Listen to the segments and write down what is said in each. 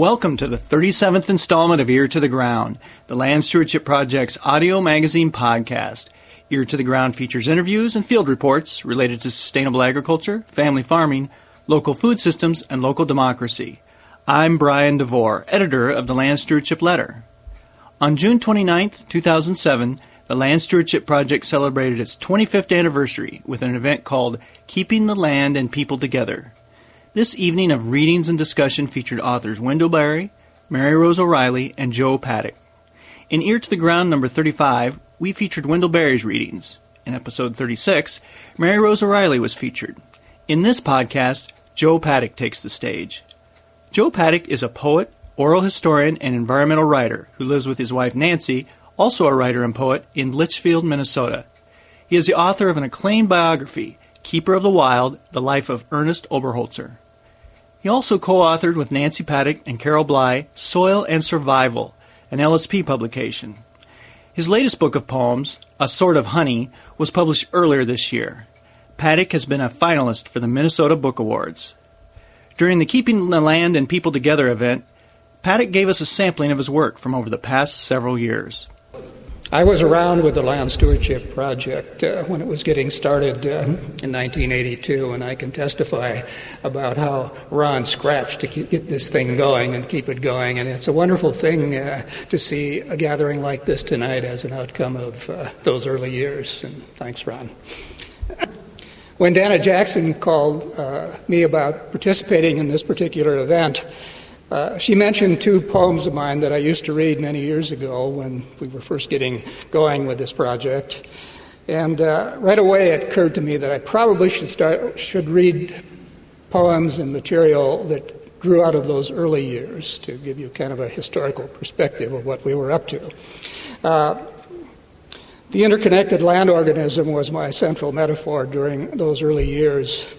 Welcome to the 37th installment of Ear to the Ground, the Land Stewardship Project's audio magazine podcast. Ear to the Ground features interviews and field reports related to sustainable agriculture, family farming, local food systems, and local democracy. I'm Brian DeVore, editor of the Land Stewardship Letter. On June 29, 2007, the Land Stewardship Project celebrated its 25th anniversary with an event called Keeping the Land and People Together. This evening of readings and discussion featured authors Wendell Berry, Mary Rose O'Reilly, and Joe Paddock. In Ear to the Ground number 35, we featured Wendell Berry's readings. In episode 36, Mary Rose O'Reilly was featured. In this podcast, Joe Paddock takes the stage. Joe Paddock is a poet, oral historian, and environmental writer who lives with his wife Nancy, also a writer and poet, in Litchfield, Minnesota. He is the author of an acclaimed biography, Keeper of the Wild The Life of Ernest Oberholtzer. He also co authored with Nancy Paddock and Carol Bly Soil and Survival, an LSP publication. His latest book of poems, A Sort of Honey, was published earlier this year. Paddock has been a finalist for the Minnesota Book Awards. During the Keeping the Land and People Together event, Paddock gave us a sampling of his work from over the past several years. I was around with the Land Stewardship Project uh, when it was getting started uh, in 1982, and I can testify about how Ron scratched to keep, get this thing going and keep it going. And it's a wonderful thing uh, to see a gathering like this tonight as an outcome of uh, those early years. And thanks, Ron. When Dana Jackson called uh, me about participating in this particular event, uh, she mentioned two poems of mine that I used to read many years ago when we were first getting going with this project. And uh, right away it occurred to me that I probably should, start, should read poems and material that grew out of those early years to give you kind of a historical perspective of what we were up to. Uh, the interconnected land organism was my central metaphor during those early years,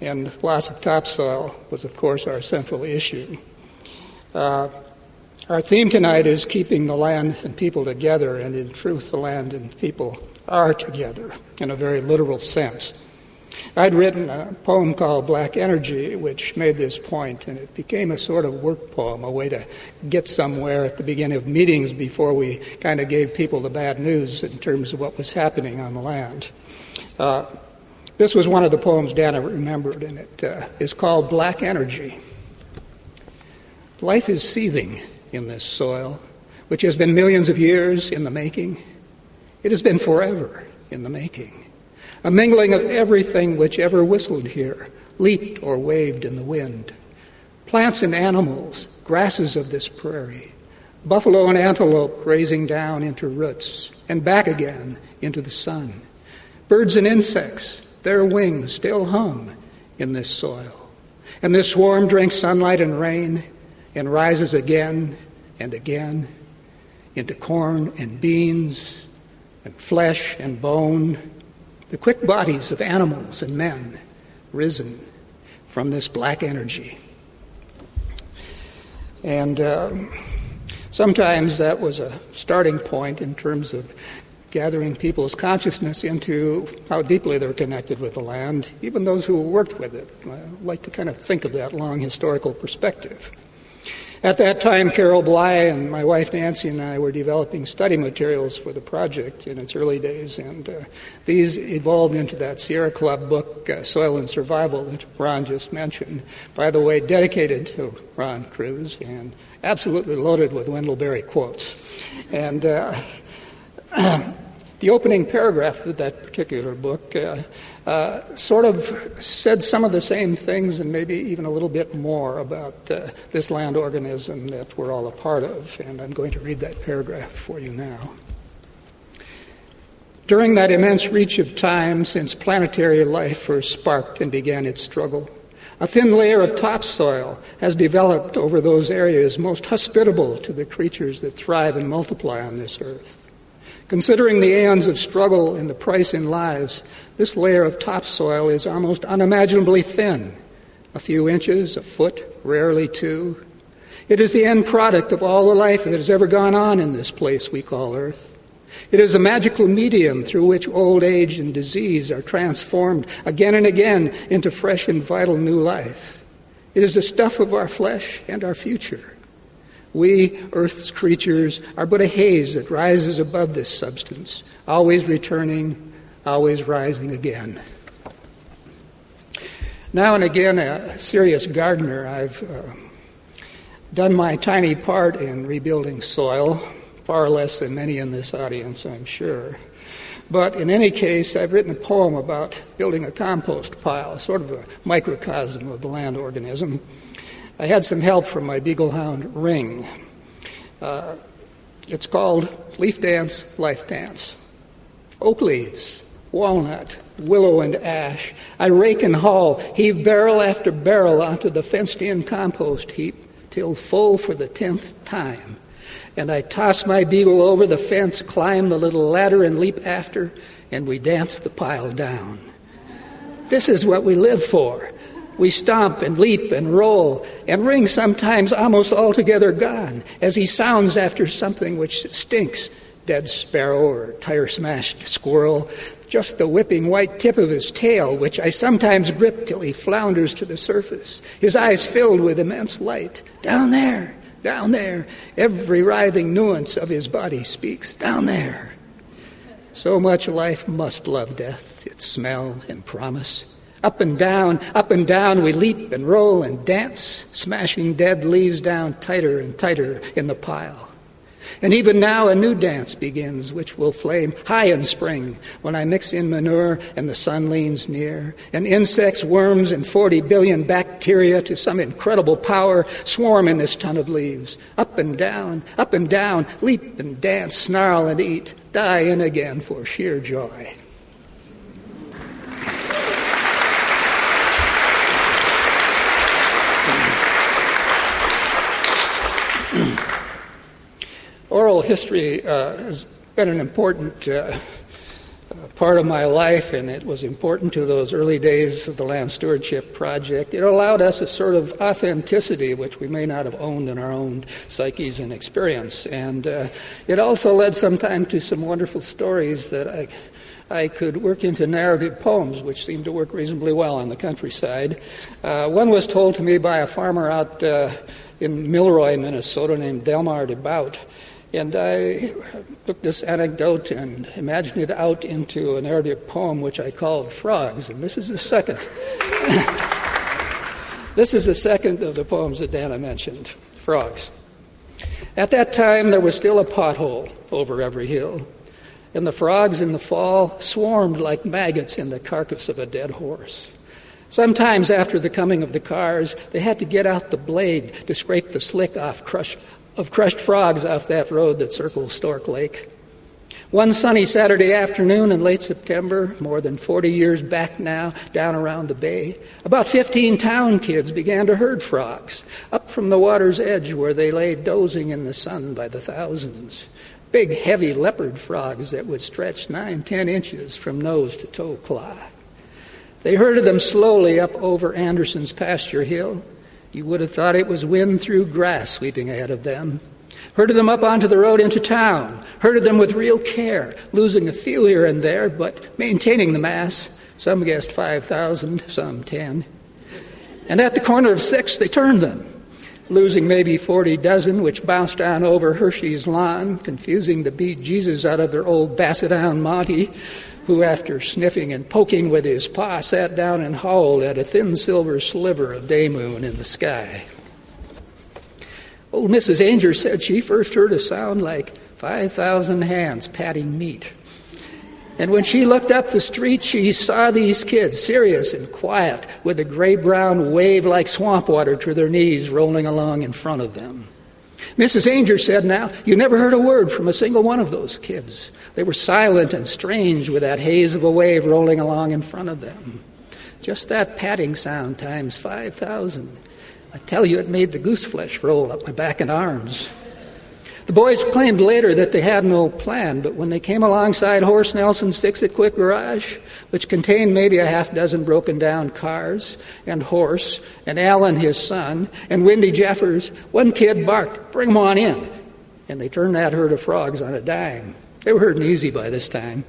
and loss of topsoil was, of course, our central issue. Uh, our theme tonight is keeping the land and people together, and in truth, the land and people are together in a very literal sense. I'd written a poem called Black Energy, which made this point, and it became a sort of work poem, a way to get somewhere at the beginning of meetings before we kind of gave people the bad news in terms of what was happening on the land. Uh, this was one of the poems Dana remembered, and it uh, is called Black Energy. Life is seething in this soil, which has been millions of years in the making. It has been forever in the making. A mingling of everything which ever whistled here, leaped or waved in the wind. Plants and animals, grasses of this prairie, buffalo and antelope grazing down into roots and back again into the sun. Birds and insects, their wings still hum in this soil. And this swarm drinks sunlight and rain and rises again and again into corn and beans and flesh and bone, the quick bodies of animals and men risen from this black energy. And uh, sometimes that was a starting point in terms of gathering people's consciousness into how deeply they're connected with the land, even those who worked with it. I like to kind of think of that long historical perspective. At that time, Carol Bly and my wife Nancy and I were developing study materials for the project in its early days, and uh, these evolved into that Sierra Club book, uh, Soil and Survival, that Ron just mentioned. By the way, dedicated to Ron Kroese and absolutely loaded with Wendell Berry quotes. And uh, the opening paragraph of that particular book uh, uh, sort of said some of the same things and maybe even a little bit more about uh, this land organism that we're all a part of. And I'm going to read that paragraph for you now. During that immense reach of time since planetary life first sparked and began its struggle, a thin layer of topsoil has developed over those areas most hospitable to the creatures that thrive and multiply on this earth. Considering the aeons of struggle and the price in lives, this layer of topsoil is almost unimaginably thin a few inches, a foot, rarely two. It is the end product of all the life that has ever gone on in this place we call Earth. It is a magical medium through which old age and disease are transformed again and again into fresh and vital new life. It is the stuff of our flesh and our future. We, Earth's creatures, are but a haze that rises above this substance, always returning, always rising again. Now and again, a serious gardener, I've uh, done my tiny part in rebuilding soil, far less than many in this audience, I'm sure. But in any case, I've written a poem about building a compost pile, a sort of a microcosm of the land organism. I had some help from my beaglehound Ring. Uh, it's called Leaf Dance, Life Dance. Oak leaves, walnut, willow, and ash. I rake and haul, heave barrel after barrel onto the fenced in compost heap till full for the tenth time and I toss my beagle over the fence, climb the little ladder, and leap after, and we dance the pile down. This is what we live for. We stomp and leap and roll, and Ring sometimes almost altogether gone, as he sounds after something which stinks dead sparrow or tire smashed squirrel, just the whipping white tip of his tail, which I sometimes grip till he flounders to the surface, his eyes filled with immense light. Down there, down there. Every writhing nuance of his body speaks, down there. So much life must love death, its smell and promise. Up and down, up and down, we leap and roll and dance, smashing dead leaves down tighter and tighter in the pile. And even now, a new dance begins, which will flame high in spring when I mix in manure and the sun leans near. And insects, worms, and 40 billion bacteria to some incredible power swarm in this ton of leaves. Up and down, up and down, leap and dance, snarl and eat, die in again for sheer joy. History uh, has been an important uh, part of my life, and it was important to those early days of the Land Stewardship Project. It allowed us a sort of authenticity which we may not have owned in our own psyches and experience. And uh, it also led sometime to some wonderful stories that I, I could work into narrative poems, which seemed to work reasonably well on the countryside. Uh, one was told to me by a farmer out uh, in Milroy, Minnesota, named Delmar DeBout. And I took this anecdote and imagined it out into a narrative poem which I called Frogs. And this is the second. this is the second of the poems that Dana mentioned Frogs. At that time, there was still a pothole over every hill, and the frogs in the fall swarmed like maggots in the carcass of a dead horse. Sometimes, after the coming of the cars, they had to get out the blade to scrape the slick off crush, of crushed frogs off that road that circles Stork Lake. One sunny Saturday afternoon in late September, more than 40 years back now, down around the bay, about 15 town kids began to herd frogs up from the water's edge where they lay dozing in the sun by the thousands. Big, heavy leopard frogs that would stretch nine, ten inches from nose to toe claw. They herded them slowly up over Anderson's pasture hill, you would have thought it was wind through grass sweeping ahead of them. Herded them up onto the road into town. Herded them with real care, losing a few here and there, but maintaining the mass. Some guessed 5,000, some 10. And at the corner of six, they turned them, losing maybe 40 dozen, which bounced on over Hershey's lawn, confusing the beat Jesus out of their old Basset Monty who, after sniffing and poking with his paw, sat down and howled at a thin silver sliver of day moon in the sky. Old Mrs. Ainger said she first heard a sound like 5,000 hands patting meat. And when she looked up the street, she saw these kids, serious and quiet, with a gray brown wave like swamp water to their knees rolling along in front of them. Mrs. Ainger said, Now, you never heard a word from a single one of those kids. They were silent and strange with that haze of a wave rolling along in front of them. Just that padding sound times 5,000. I tell you, it made the goose flesh roll up my back and arms. The boys claimed later that they had no plan, but when they came alongside Horse Nelson's Fix It Quick garage, which contained maybe a half dozen broken down cars, and Horse, and Alan, his son, and Windy Jeffers, one kid barked, Bring them on in. And they turned that herd of frogs on a dime. They were herding easy by this time,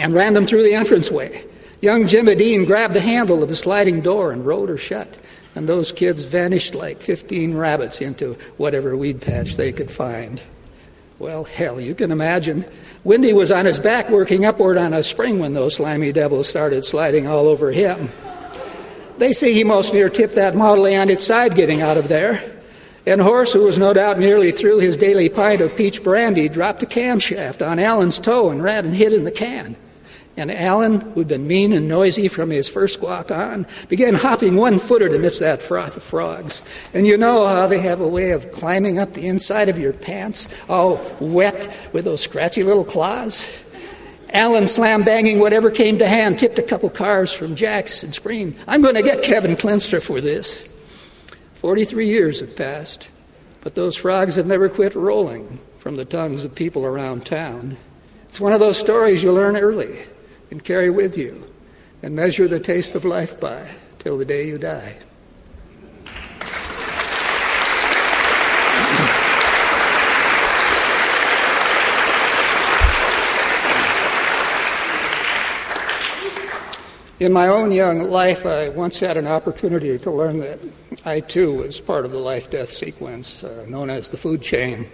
and ran them through the entranceway. Young Jim Adine grabbed the handle of the sliding door and rode her shut. And those kids vanished like 15 rabbits into whatever weed patch they could find. Well, hell, you can imagine. Windy was on his back working upward on a spring when those slimy devils started sliding all over him. They say he most near tipped that Model on its side getting out of there. And Horse, who was no doubt nearly through his daily pint of peach brandy, dropped a camshaft on Allen's toe and ran and hid in the can. And Allen, who'd been mean and noisy from his first walk on, began hopping one footer amidst that froth of frogs. And you know how they have a way of climbing up the inside of your pants, all wet with those scratchy little claws? Allen slam banging whatever came to hand, tipped a couple cars from Jack's and screamed, I'm going to get Kevin Klinster for this. 43 years have passed, but those frogs have never quit rolling from the tongues of people around town. It's one of those stories you learn early and carry with you and measure the taste of life by till the day you die. In my own young life, I once had an opportunity to learn that I too was part of the life death sequence uh, known as the food chain.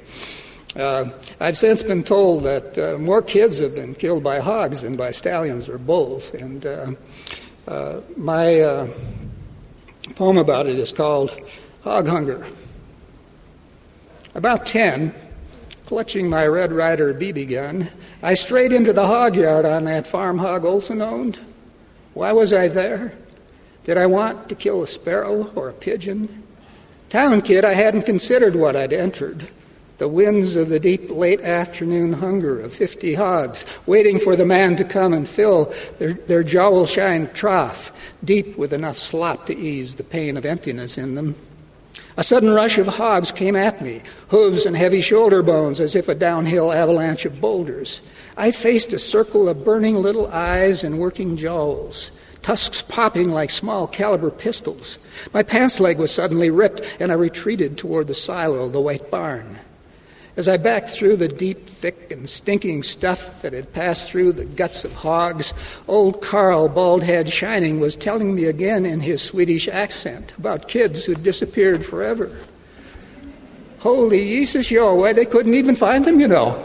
Uh, I've since been told that uh, more kids have been killed by hogs than by stallions or bulls, and uh, uh, my uh, poem about it is called Hog Hunger. About 10, clutching my Red Ryder BB gun, I strayed into the hog yard on that farm hog Olson owned. Why was I there? Did I want to kill a sparrow or a pigeon? Town kid, I hadn't considered what I'd entered. The winds of the deep late afternoon hunger of 50 hogs, waiting for the man to come and fill their, their jowl shine trough, deep with enough slop to ease the pain of emptiness in them. A sudden rush of hogs came at me, hooves and heavy shoulder bones as if a downhill avalanche of boulders. I faced a circle of burning little eyes and working jowls, tusks popping like small caliber pistols. My pants leg was suddenly ripped, and I retreated toward the silo, the white barn. As I backed through the deep, thick, and stinking stuff that had passed through the guts of hogs, old Carl, bald head shining, was telling me again in his Swedish accent about kids who'd disappeared forever. Holy Jesus, why they couldn't even find them, you know.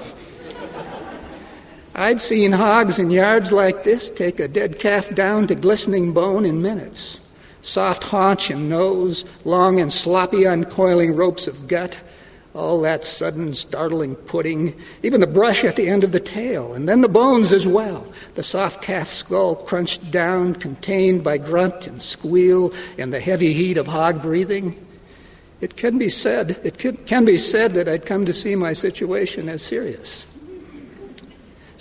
I'd seen hogs in yards like this take a dead calf down to glistening bone in minutes. Soft haunch and nose, long and sloppy uncoiling ropes of gut, all that sudden startling pudding, even the brush at the end of the tail, and then the bones as well. The soft calf skull crunched down, contained by grunt and squeal and the heavy heat of hog breathing. It can be said, it can be said that I'd come to see my situation as serious.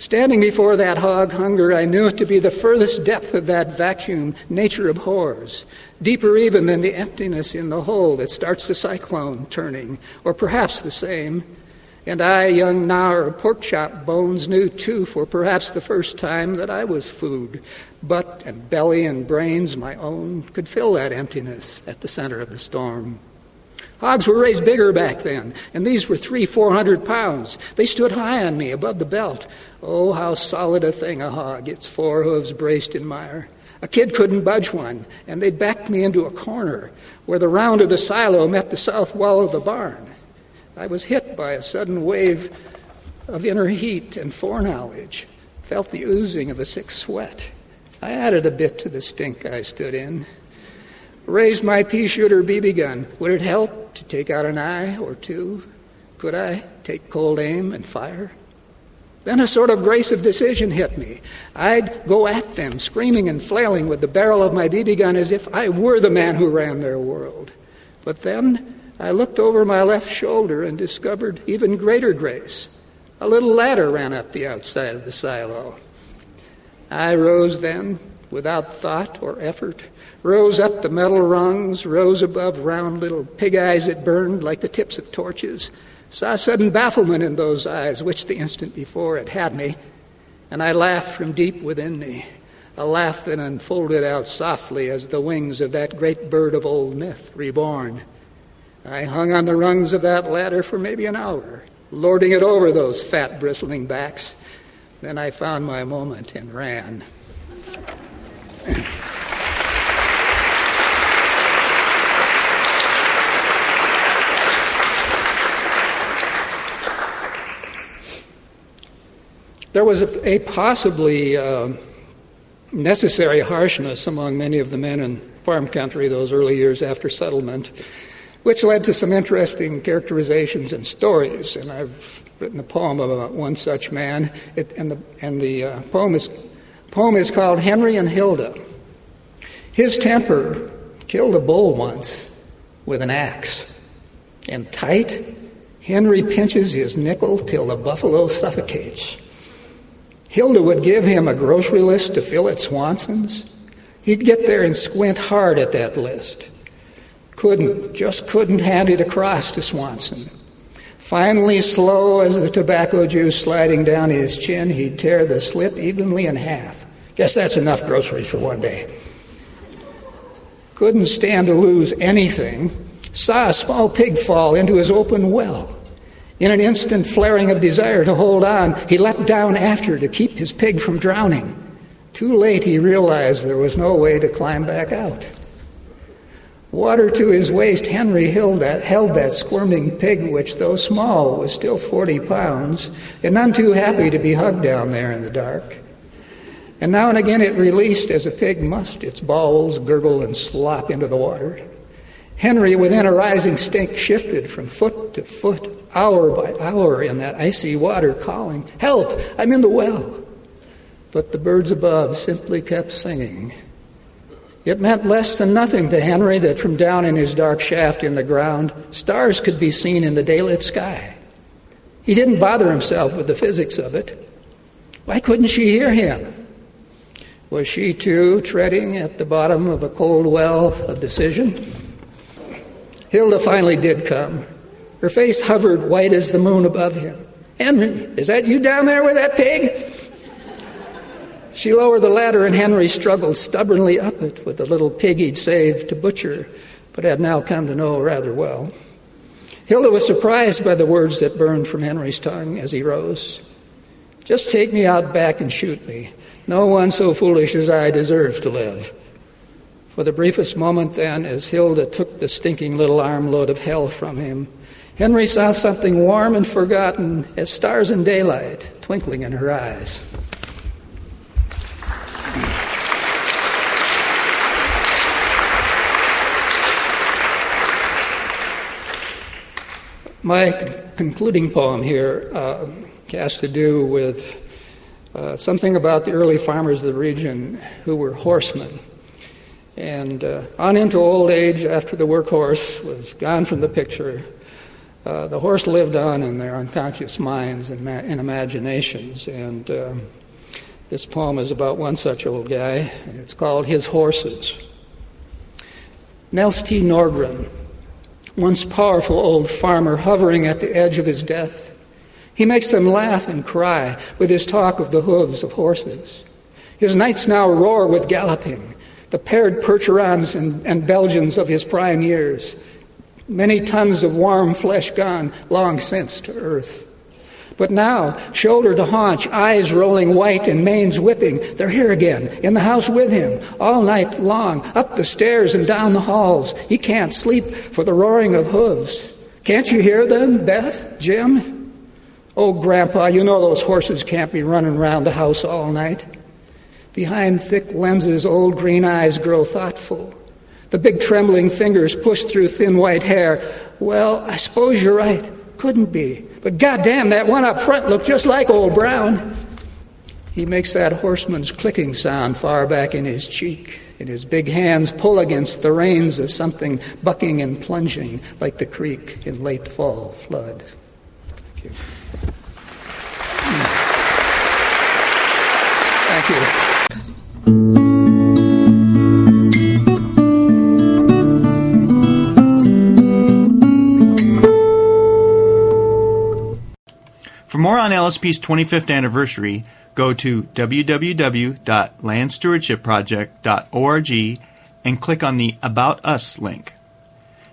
Standing before that hog hunger, I knew it to be the furthest depth of that vacuum nature abhors, deeper even than the emptiness in the hole that starts the cyclone turning, or perhaps the same. And I, young gnawer of pork chop bones, knew too, for perhaps the first time, that I was food. Butt and belly and brains, my own, could fill that emptiness at the center of the storm. Hogs were raised bigger back then, and these were three, four hundred pounds. They stood high on me above the belt. Oh, how solid a thing a hog, its four hooves braced in mire. A kid couldn't budge one, and they backed me into a corner where the round of the silo met the south wall of the barn. I was hit by a sudden wave of inner heat and foreknowledge, felt the oozing of a sick sweat. I added a bit to the stink I stood in. Raised my pea shooter BB gun. Would it help to take out an eye or two? Could I take cold aim and fire? Then a sort of grace of decision hit me. I'd go at them, screaming and flailing with the barrel of my BB gun as if I were the man who ran their world. But then I looked over my left shoulder and discovered even greater grace. A little ladder ran up the outside of the silo. I rose then, without thought or effort, rose up the metal rungs, rose above round little pig eyes that burned like the tips of torches, saw sudden bafflement in those eyes, which the instant before had had me, and I laughed from deep within me, a laugh that unfolded out softly as the wings of that great bird of old myth reborn. I hung on the rungs of that ladder for maybe an hour, lording it over those fat, bristling backs. Then I found my moment and ran. There was a, a possibly uh, necessary harshness among many of the men in farm country those early years after settlement, which led to some interesting characterizations and stories. And I've written a poem about one such man, it, and the, and the uh, poem is poem is called Henry and Hilda. His temper killed a bull once with an axe. And tight, Henry pinches his nickel till the buffalo suffocates. Hilda would give him a grocery list to fill at Swanson's. He'd get there and squint hard at that list. Couldn't, just couldn't hand it across to Swanson. Finally, slow as the tobacco juice sliding down his chin, he'd tear the slip evenly in half. Guess that's enough groceries for one day. Couldn't stand to lose anything. Saw a small pig fall into his open well. In an instant flaring of desire to hold on, he leapt down after to keep his pig from drowning. Too late, he realized there was no way to climb back out. Water to his waist, Henry held that, held that squirming pig, which, though small, was still 40 pounds, and none too happy to be hugged down there in the dark. And now and again it released, as a pig must, its bowels gurgle and slop into the water. Henry, within a rising stink, shifted from foot to foot, hour by hour, in that icy water, calling, Help! I'm in the well! But the birds above simply kept singing. It meant less than nothing to Henry that from down in his dark shaft in the ground, stars could be seen in the daylit sky. He didn't bother himself with the physics of it. Why couldn't she hear him? Was she too treading at the bottom of a cold well of decision? Hilda finally did come. Her face hovered white as the moon above him. Henry, is that you down there with that pig? She lowered the ladder, and Henry struggled stubbornly up it with the little pig he'd saved to butcher, but had now come to know rather well. Hilda was surprised by the words that burned from Henry's tongue as he rose. Just take me out back and shoot me. No one so foolish as I deserves to live. For the briefest moment, then, as Hilda took the stinking little armload of hell from him, Henry saw something warm and forgotten as stars in daylight twinkling in her eyes. My concluding poem here uh, has to do with uh, something about the early farmers of the region who were horsemen. And uh, on into old age, after the workhorse was gone from the picture, uh, the horse lived on in their unconscious minds and, ma- and imaginations. And um, this poem is about one such old guy, and it's called His Horses. Nels T. Norgren once powerful old farmer hovering at the edge of his death. He makes them laugh and cry with his talk of the hooves of horses. His knights now roar with galloping, the paired Percherons and, and Belgians of his prime years. Many tons of warm flesh gone long since to earth. But now, shoulder to haunch, eyes rolling white and manes whipping, they're here again, in the house with him, all night long, up the stairs and down the halls. He can't sleep for the roaring of hooves. Can't you hear them, Beth, Jim? Oh, Grandpa, you know those horses can't be running round the house all night. Behind thick lenses, old green eyes grow thoughtful. The big trembling fingers push through thin white hair. Well, I suppose you're right. Couldn't be. But goddamn, that one up front looked just like old Brown. He makes that horseman's clicking sound far back in his cheek, and his big hands pull against the reins of something bucking and plunging like the creek in late fall flood. Thank you. Thank you. For more on LSP's 25th anniversary, go to www.landstewardshipproject.org and click on the About Us link.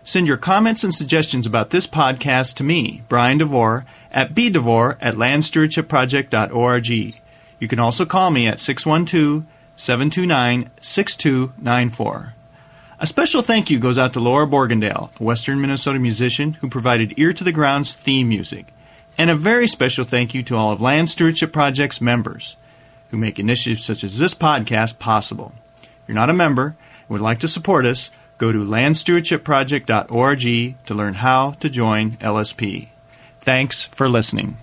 Send your comments and suggestions about this podcast to me, Brian DeVore, at bdevore at landstewardshipproject.org. You can also call me at 612 729 6294. A special thank you goes out to Laura Borgendale, a Western Minnesota musician who provided Ear to the Ground's theme music And a very special thank you to all of Land Stewardship Project's members who make initiatives such as this podcast possible. If you're not a member and would like to support us, go to landstewardshipproject.org to learn how to join LSP. Thanks for listening.